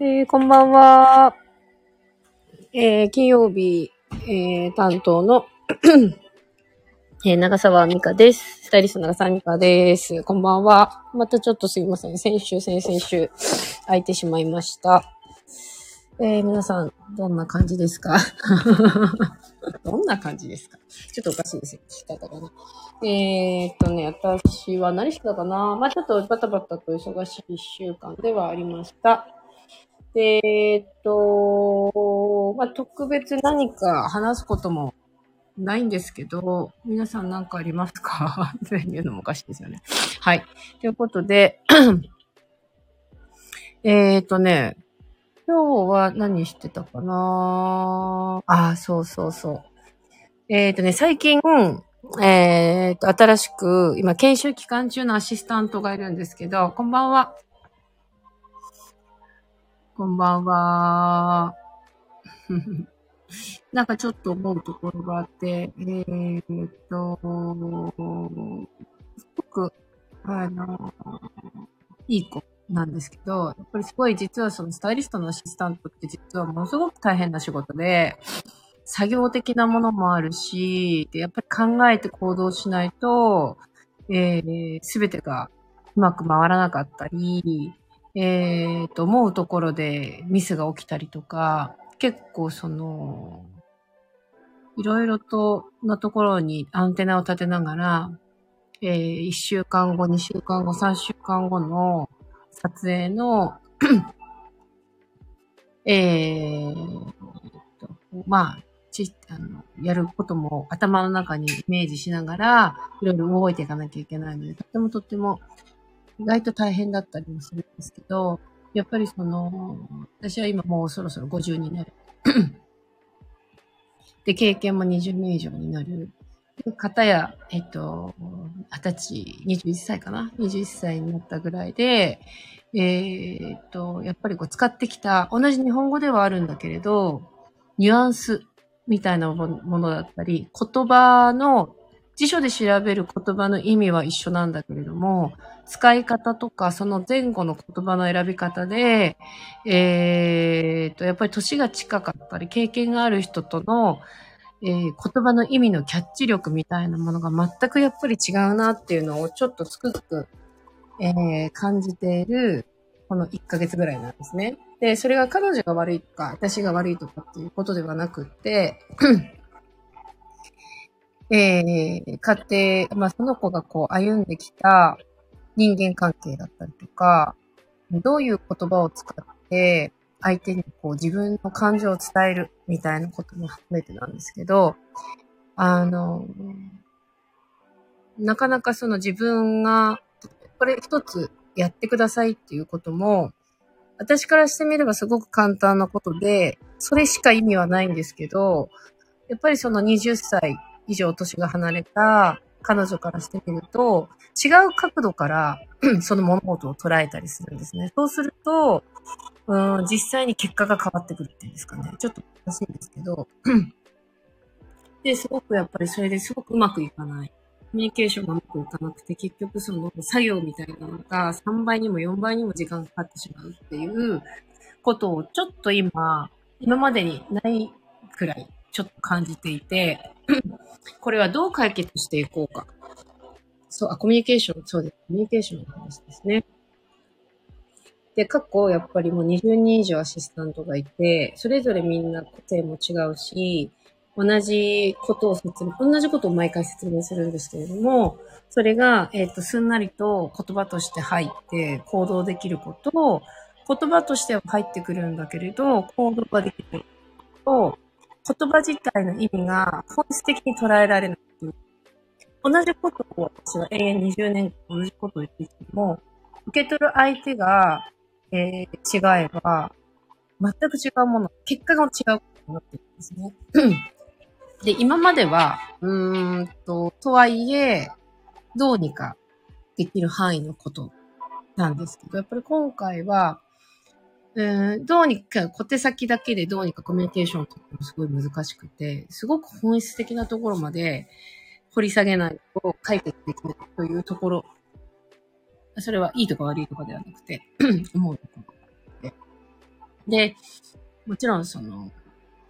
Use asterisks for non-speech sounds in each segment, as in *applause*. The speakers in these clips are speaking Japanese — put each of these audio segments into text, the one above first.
えー、こんばんは。えー、金曜日、えー、担当の *clears throat* えー、長澤美香です。スタイリスト長澤美香です。こんばんは。またちょっとすいません。先週、先々週、空いてしまいました。えー、皆さん、どんな感じですか？*laughs* どんな感じですか？ちょっとおかしいですよ。聞き方がな。えー、っとね、私は何してたかな？まあちょっとバタバタと忙しい一週間ではありました。で、え、っと、まあ特別何か話すこともないんですけど、皆さん何かありますか？*laughs* っていうのもおかしいですよね。はい。ということで、*clears throat* えっとね、今日は何してたかな？ああ、そうそうそう。えっ、とね、最近、えっ、と、新しく、今、研修期間中のアシスタントがいるんですけど、こんばんは。こんばんは。*laughs* なんかちょっと思うところがあって、えー、っと、すごく、あの、いい子なんですけど、やっぱりすごい実はそのスタイリストのアシスタントって実はものすごく大変な仕事で、作業的なものもあるし、でやっぱり考えて行動しないと、えす、べてがうまく回らなかったり、えー、と思うところでミスが起きたりとか、結構その、いろいろとなところにアンテナを立てながら、えー、1週間後、2週間後、3週間後の撮影のえー、まあ、ち、あの、やることも頭の中にイメージしながら、いろいろ動いていかなきゃいけないので、とってもとっても、意外と大変だったりもするんですけど、やっぱりその、私は今もうそろそろ50になる。*clears throat* で、経験も20年以上になる。方や、えっと、20歳、21歳かな ?21 歳になったぐらいで、えー、っと、やっぱりこう使ってきた、同じ日本語ではあるんだけれど、ニュアンスみたいなものだったり、言葉の、辞書で調べる言葉の意味は一緒なんだけれども、使い方とか、その前後の言葉の選び方で、えー、っと、やっぱり年が近かったり、経験がある人との、えー、言葉の意味のキャッチ力みたいなものが全くやっぱり違うなっていうのをちょっとつくづく、えー、感じている、この1ヶ月ぐらいなんですね。で、それが彼女が悪いとか、私が悪いとかっていうことではなくって、えー、家庭、まあ、その子がこう歩んできた人間関係だったりとか、どういう言葉を使って相手にこう自分の感情を伝えるみたいなことも含めてなんですけど、あの、なかなかその自分が、これ一つやってくださいっていうことも、私からしてみればすごく簡単なことで、それしか意味はないんですけど、やっぱりその20歳以上年が離れた彼女からしてみると、違う角度から *clears throat* その物事を捉えたりするんですね。そうすると、うん、実際に結果が変わってくるっていうんですかね。ちょっと難しいんですけど。*clears throat* で、すごくやっぱりそれですごくうまくいかない。コミュニケーションがうまくいかなくて、結局その作業みたいなのが3倍にも4倍にも時間がかかってしまうっていうことをちょっと今、今までにないくらいちょっと感じていて、*clears throat* これはどう解決していこうか。そう、あ、コミュニケーション、そうです。コミュニケーションの話ですね。で、過去、やっぱりもう20人以上アシスタントがいて、それぞれみんな個性も違うし、同じことを説明、同じことを毎回説明するんですけれども、それが、えっ、ー、と、すんなりと言葉として入って行動できることを、言葉としては入ってくるんだけれど、行動ができるとを、言葉自体の意味が本質的に捉えられない。同じことを私は永遠20年同じことを言っていても、受け取る相手が、えー、違えば、全く違うもの、結果が違うことになってるんですね。で、今までは、うーんと、とはいえ、どうにかできる範囲のことなんですけど、やっぱり今回は、うん、どうにか小手先だけでどうにかコミュニケーションを取ってもすごい難しくて、すごく本質的なところまで掘り下げないと解決できないというところ。それはいいとか悪いとかではなくて *clears throat* 思うところで。で、もちろんその、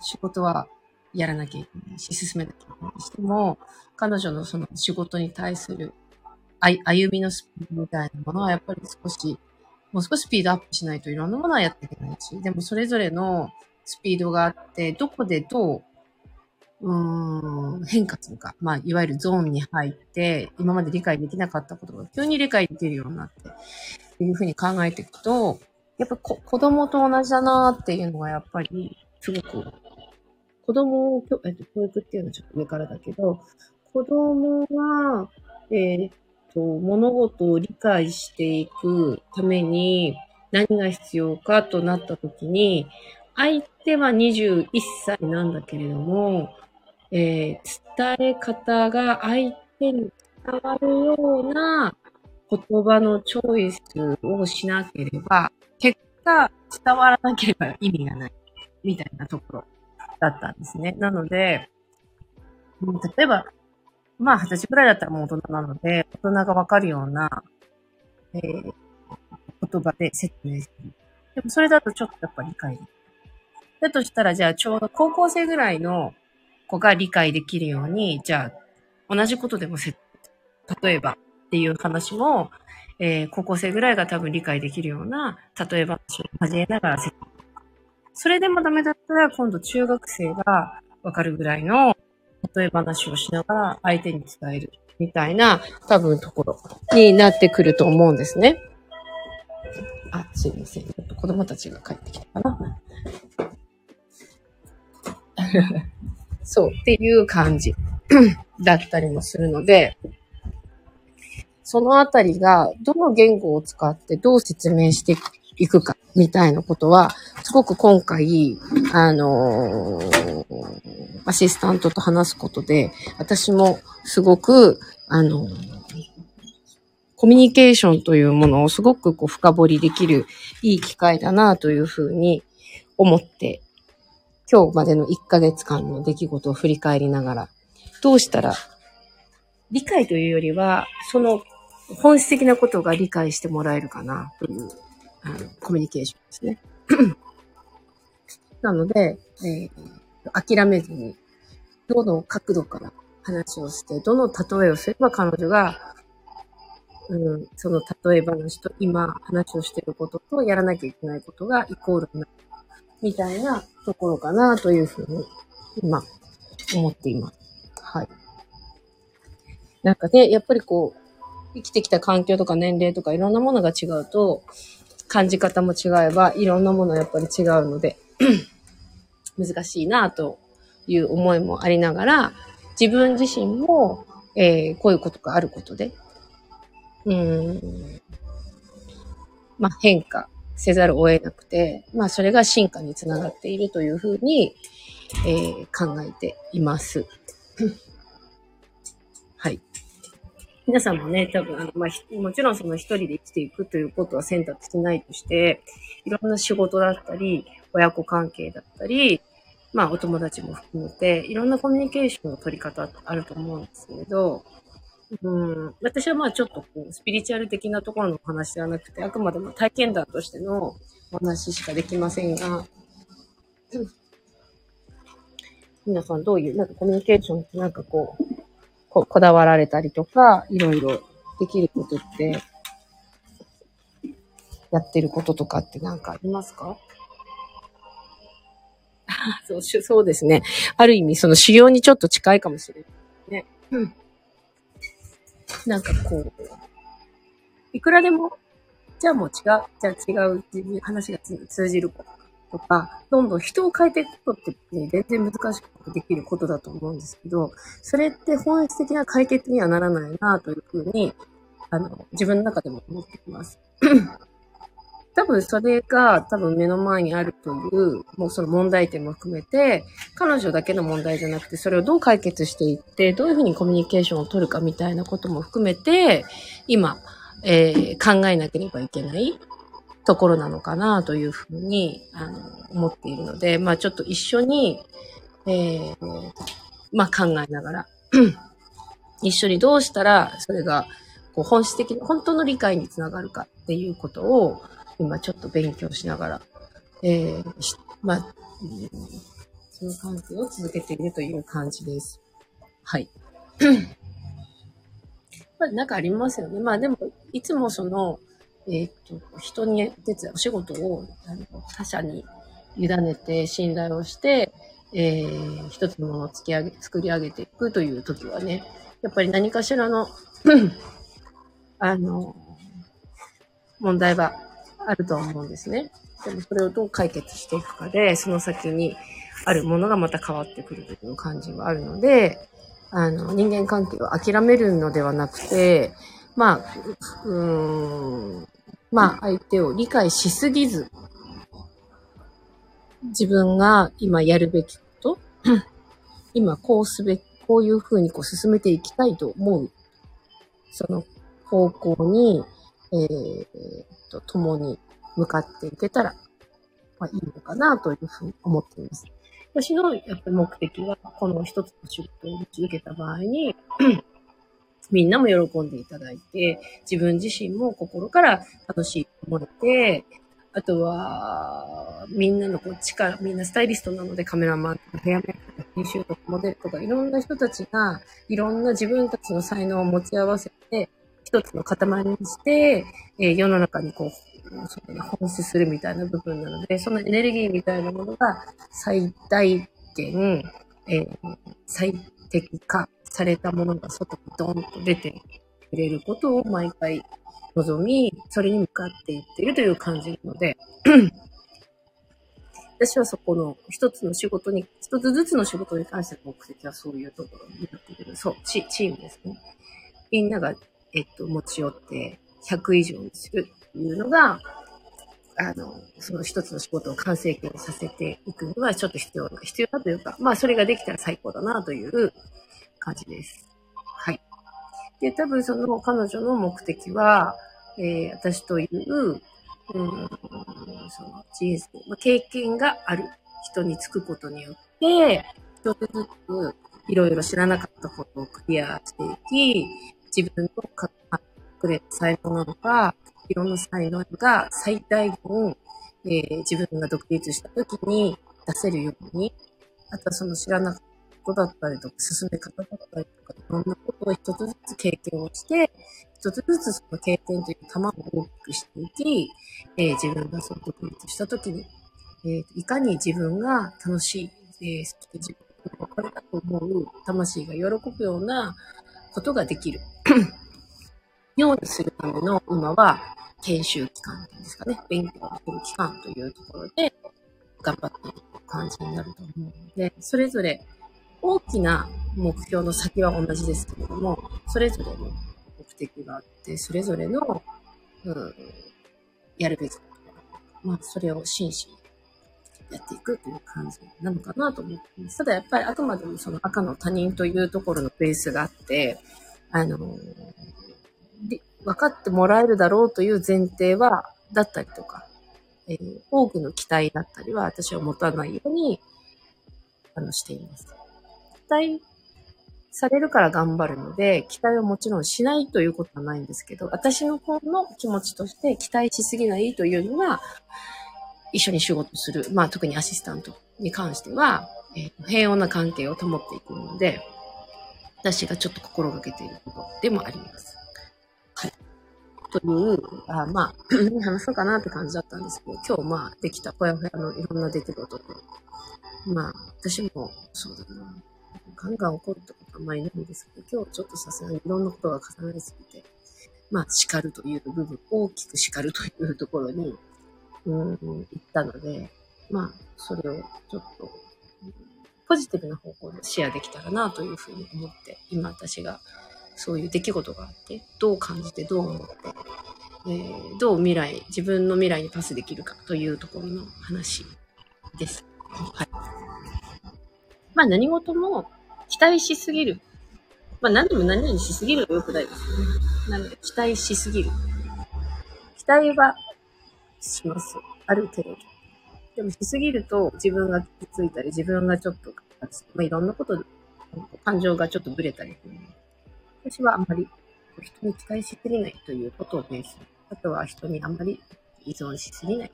仕事はやらなきゃいけないし、進めなきゃいけないしても、彼女のその仕事に対する歩みのスピードみたいなものはやっぱり少し、もう少しスピードアップしないといろんなものはやっていけないし、でもそれぞれのスピードがあって、どこでどう、うん、変化するか。まあ、いわゆるゾーンに入って、今まで理解できなかったことが急に理解できるようになって、っていうふうに考えていくと、やっぱ子供と同じだなっていうのがやっぱり、すごく、子供を、えっと、教育っていうのはちょっと上からだけど、子供が、えー、と、物事を理解していくために何が必要かとなった時に、相手は21歳なんだけれども、えー、伝え方が相手に伝わるような言葉のチョイスをしなければ、結果伝わらなければ意味がない、みたいなところだったんですね。なので、例えば、まあ、二十歳くらいだったらもう大人なので、大人がわかるような、えー、言葉で説明する。でもそれだとちょっとやっぱ理解できる。だとしたら、じゃあちょうど高校生ぐらいの子が理解できるように、じゃあ、同じことでもせ、例えばっていう話も、えー、高校生ぐらいが多分理解できるような、例えば話を交えながら説明。それでもダメだったら、今度中学生がわかるぐらいの例え話をしながら相手に伝えるみたいな多分ところになってくると思うんですね。あ、すいません。ちょっと子供たちが帰ってきたかな。*laughs* そう、っていう感じ *clears throat* だったりもするので、そのあたりが、どの言語を使ってどう説明していくか、みたいなことは、すごく今回、あのー、アシスタントと話すことで、私もすごく、あのー、コミュニケーションというものをすごくこう深掘りできるいい機会だなというふうに思って今日までの1ヶ月間の出来事を振り返りながら、どうしたら、理解というよりは、その本質的なことが理解してもらえるかなというあのコミュニケーションですね。なので、えー、諦めずに、どの角度から話をして、どの例えをすれば彼女が、うん、その例え話と今話をしていることとやらなきゃいけないことがイコールになるみたいなところかなというふうに今思っています。はい。なんかね、やっぱりこう、生きてきた環境とか年齢とかいろんなものが違うと、感じ方も違えばいろんなものやっぱり違うので、*clears throat* 難しいなという思いもありながら、自分自身も、えー、こういうことがあることで、うん、まあ、変化せざるを得なくて、まあそれが進化につながっているというふうに、えー、考えています。*clears throat* はい。皆さんもね、多分、あの、まあ、もちろんその一人で生きていくということは選択しないとして、いろんな仕事だったり、親子関係だったり、まあ、お友達も含めて、いろんなコミュニケーションの取り方あると思うんですけれど、うん、私はまあちょっとこう、スピリチュアル的なところの話ではなくて、あくまでも体験談としてのお話しかできませんが、皆さんどういう、なんかコミュニケーションってなんかこう、ここだわられたりとか、いろいろできることって、やってることとかってなんかありますか？*laughs* そう、そうですね。ある意味、その修行にちょっと近いかもしれないね。うん。なんかこう、いくらでも、じゃあもう違う、じゃあ違う話が通じるとか、どんどん人を変えていくことってね、全然難しくできることだと思うんですけど、それって本質的な解決にはならないなというふうに、あの、自分の中でも思ってきます。多分それが多分目の前にあるという、もうその問題点も含めて、彼女だけの問題じゃなくて、それをどう解決していって、どういうふうにコミュニケーションを取るかみたいなことも含めて、今、えー、考えなければいけないところなのかなというふうに、あの、思っているので、まあちょっと一緒に、えー、まあ考えながら、*clears throat* 一緒にどうしたら、それが、こう本質的に、本当の理解につながるかっていうことを、今ちょっと勉強しながらえー、まあ、その関係を続けているという感じです。はい。*clears throat* まあ、なんかありますよね。まあでも、いつもその、えっ、と、人に手伝う、お仕事を他者に委ねて信頼をして、えー、一つのものを突き上げ、作り上げていくという時はね、やっぱり何かしらの *clears throat* あの、問題はあると思うんですね。でもそれをどう解決していくかで、その先にあるものがまた変わってくるという感じはあるので、あの、人間関係を諦めるのではなくて、まあ、うん、まあ、相手を理解しすぎず、自分が今やるべきこと、*clears throat* 今こうすべき、こういうふうにこう進めていきたいと思う、その方向に、えー、と、共に向かっていけたら、まあいいのかなというふうに思っています。私のやっぱり目的は、この一つの仕事を受けた場合に、*clears throat* みんなも喜んでいただいて、自分自身も心から楽しいと思えて、あとは、みんなのこう力、みんなスタイリストなのでカメラマンとかヘアメイクとか編集とかモデルとかいろんな人たちがいろんな自分たちの才能を持ち合わせて、一つの塊にして、えー、世の中にこう、その本質するみたいな部分なので、そのエネルギーみたいなものが最大限、えー、最適化されたものが外にドンと出てくれることを毎回望み、それに向かっていっているという感じなので、*clears throat* 私はそこの一つの仕事に、一つずつの仕事に関しての目的はそういうところになっている。そう、チチームですね。みんなが、えっと、持ち寄って100以上にするっていうのが、あの、その一つの仕事を完成形にさせていくにはちょっと必要な、必要だというか、まあそれができたら最高だなという感じです。はい。で、多分その彼女の目的は、えー、私という、うん、その人生、まあ、経験がある人につくことによって、一つずついろいろ知らなかったことをクリアしていき、自分のかくれ才能なのか、いろんな才能が最大限、えー、自分が独立した時に出せるように、あとはその知らなかったことだったりとか、進め方だったりとか、いろんなことを一つずつ経験をして、一つずつその経験という玉を大きくしていき、えー、自分がその独立した時に、えー、いかに自分が楽しい、えー、そして自分がこれだと思う魂が喜ぶようなことができる。ようにするための今は研修期間っていうんですかね、勉強する期間というところで頑張っている感じになると思うので、それぞれ大きな目標の先は同じですけれども、それぞれの目的があって、それぞれの、うん、やるべきこと、まあ、それを真摯にやっていくという感じなのかなと思ってます。ただやっぱりあくまでもその赤の他人というところのベースがあって、あの、分かってもらえるだろうという前提は、だったりとか、えー、多くの期待だったりは私は持たないように、あの、しています。期待されるから頑張るので、期待はもちろんしないということはないんですけど、私の方の気持ちとして期待しすぎないというのが、一緒に仕事する、まあ特にアシスタントに関しては、えー、平穏な関係を保っていくので、私がちょっと心がけていることでもあります。はい。という、あまあ、何話そうかなって感じだったんですけど、今日まあできたぽやぽやのいろんな出来事で、まあ、私もそうだな。ガンガン怒るってことはあんまりないんですけど、今日ちょっとさすがにいろんなことが重なりすぎて、まあ、叱るという部分、大きく叱るというところに、うん、行ったので、まあ、それをちょっと、ポジティブな方向でシェアできたらなというふうに思って、今私がそういう出来事があって、どう感じて、どう思って、えー、どう未来、自分の未来にパスできるかというところの話です。はい。まあ何事も期待しすぎる。まあ何でも何々しすぎるの良くないですよね。なので、期待しすぎる。期待はします。ある程度。でもしすぎると自分が傷ついたり、自分がちょっと、まあ、いろんなこと、感情がちょっとブレたりする。私はあんまり人に期待しすぎないということをベースに、あとは人にあんまり依存しすぎない。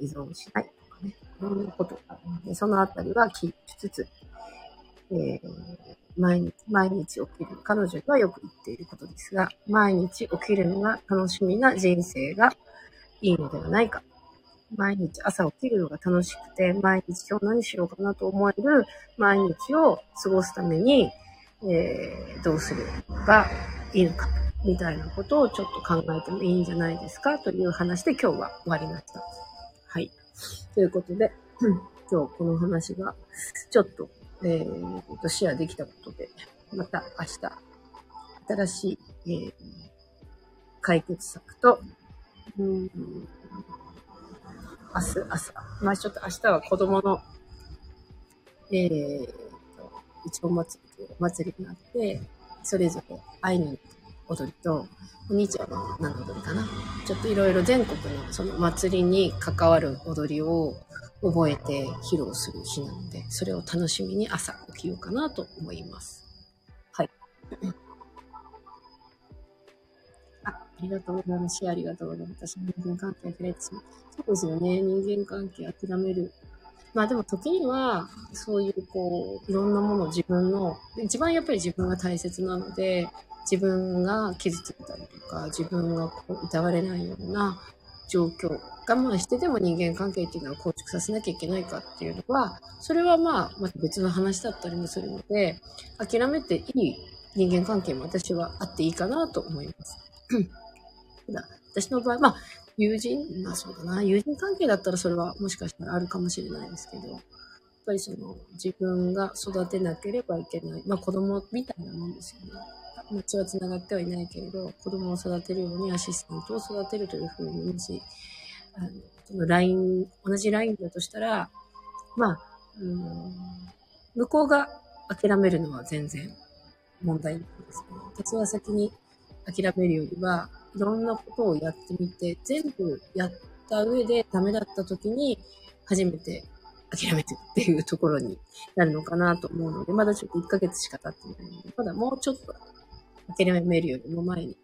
依存しないとかね、いろんなことがあるので、そのあたりはキープしつつ、えー、毎日、毎日起きる。彼女はよく言っていることですが、毎日起きるのが楽しみな人生がいいのではないか。毎日朝起きるのが楽しくて、毎日今日何しようかなと思える毎日を過ごすために、えー、どうすればいいのか、みたいなことをちょっと考えてもいいんじゃないですかという話で今日は終わりました。はい。ということで、*clears throat* 今日この話がちょっと、えー、とシェアできたことで、また明日、新しい、えー、解決策と、うん明日、朝。まあちょっと明日は子供の、えー、一応お祭りという、お祭りがあって、それぞれ会いに踊りと、お兄ちゃんは何の踊りかな。ちょっといろいろ全国のその祭りに関わる踊りを覚えて披露する日なので、それを楽しみに朝起きようかなと思います。はい。ありがとうございます。ありがとうございます。私人間関係触れてしまう。そうですよね。人間関係諦める。まあでも時には、そういうこう、いろんなものを自分の、一番やっぱり自分が大切なので、自分が傷ついたりとか、自分がこう、いたわれないような状況、我慢してでも人間関係っていうのは構築させなきゃいけないかっていうのは、それはまあ、また別の話だったりもするので、諦めていい人間関係も私はあっていいかなと思います。だ私の場合、まあ、友人、まあそうだな、友人関係だったらそれはもしかしたらあるかもしれないですけど、やっぱりその自分が育てなければいけない、まあ子供みたいなもんですよね。血は繋がってはいないけれど、子供を育てるようにアシスタントを育てるというふうに、もし、あの、そのライン、同じラインだとしたら、まあ、うん、向こうが諦めるのは全然問題ないですね。鉄は先に諦めるよりは、いろんなことをやってみて、全部やった上でダメだった時に、初めて諦めてるっていうところになるのかなと思うので、まだちょっと1ヶ月しか経ってないので、まだもうちょっと諦めるよりも前に、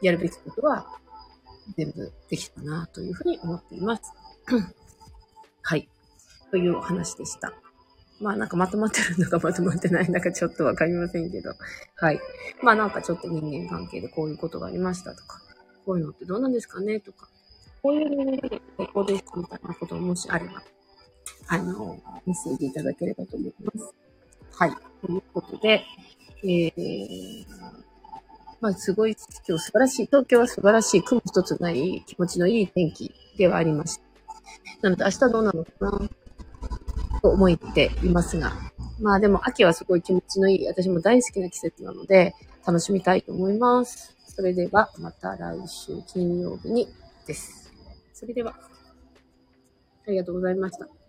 やるべきことは全部できたなというふうに思っています。*clears throat* はい。というお話でした。まあなんかまとまってるのかまとまってないのかちょっとわかりませんけど。はい。まあなんかちょっと人間関係でこういうことがありましたとか、こういうのってどうなんですかね？とか、こういうレベルで最高ですみたいなことをもしあれば、あの、メッセージいただければと思います。はい。ということで、えー、まあすごい今日素晴らしい、東京は素晴らしい雲一つない気持ちのいい天気ではありました。なので明日どうなのかな？と思っていますが、まあでも秋はすごい気持ちのいい、私も大好きな季節なので、楽しみたいと思います。それでは、また来週金曜日にです。それでは、ありがとうございました。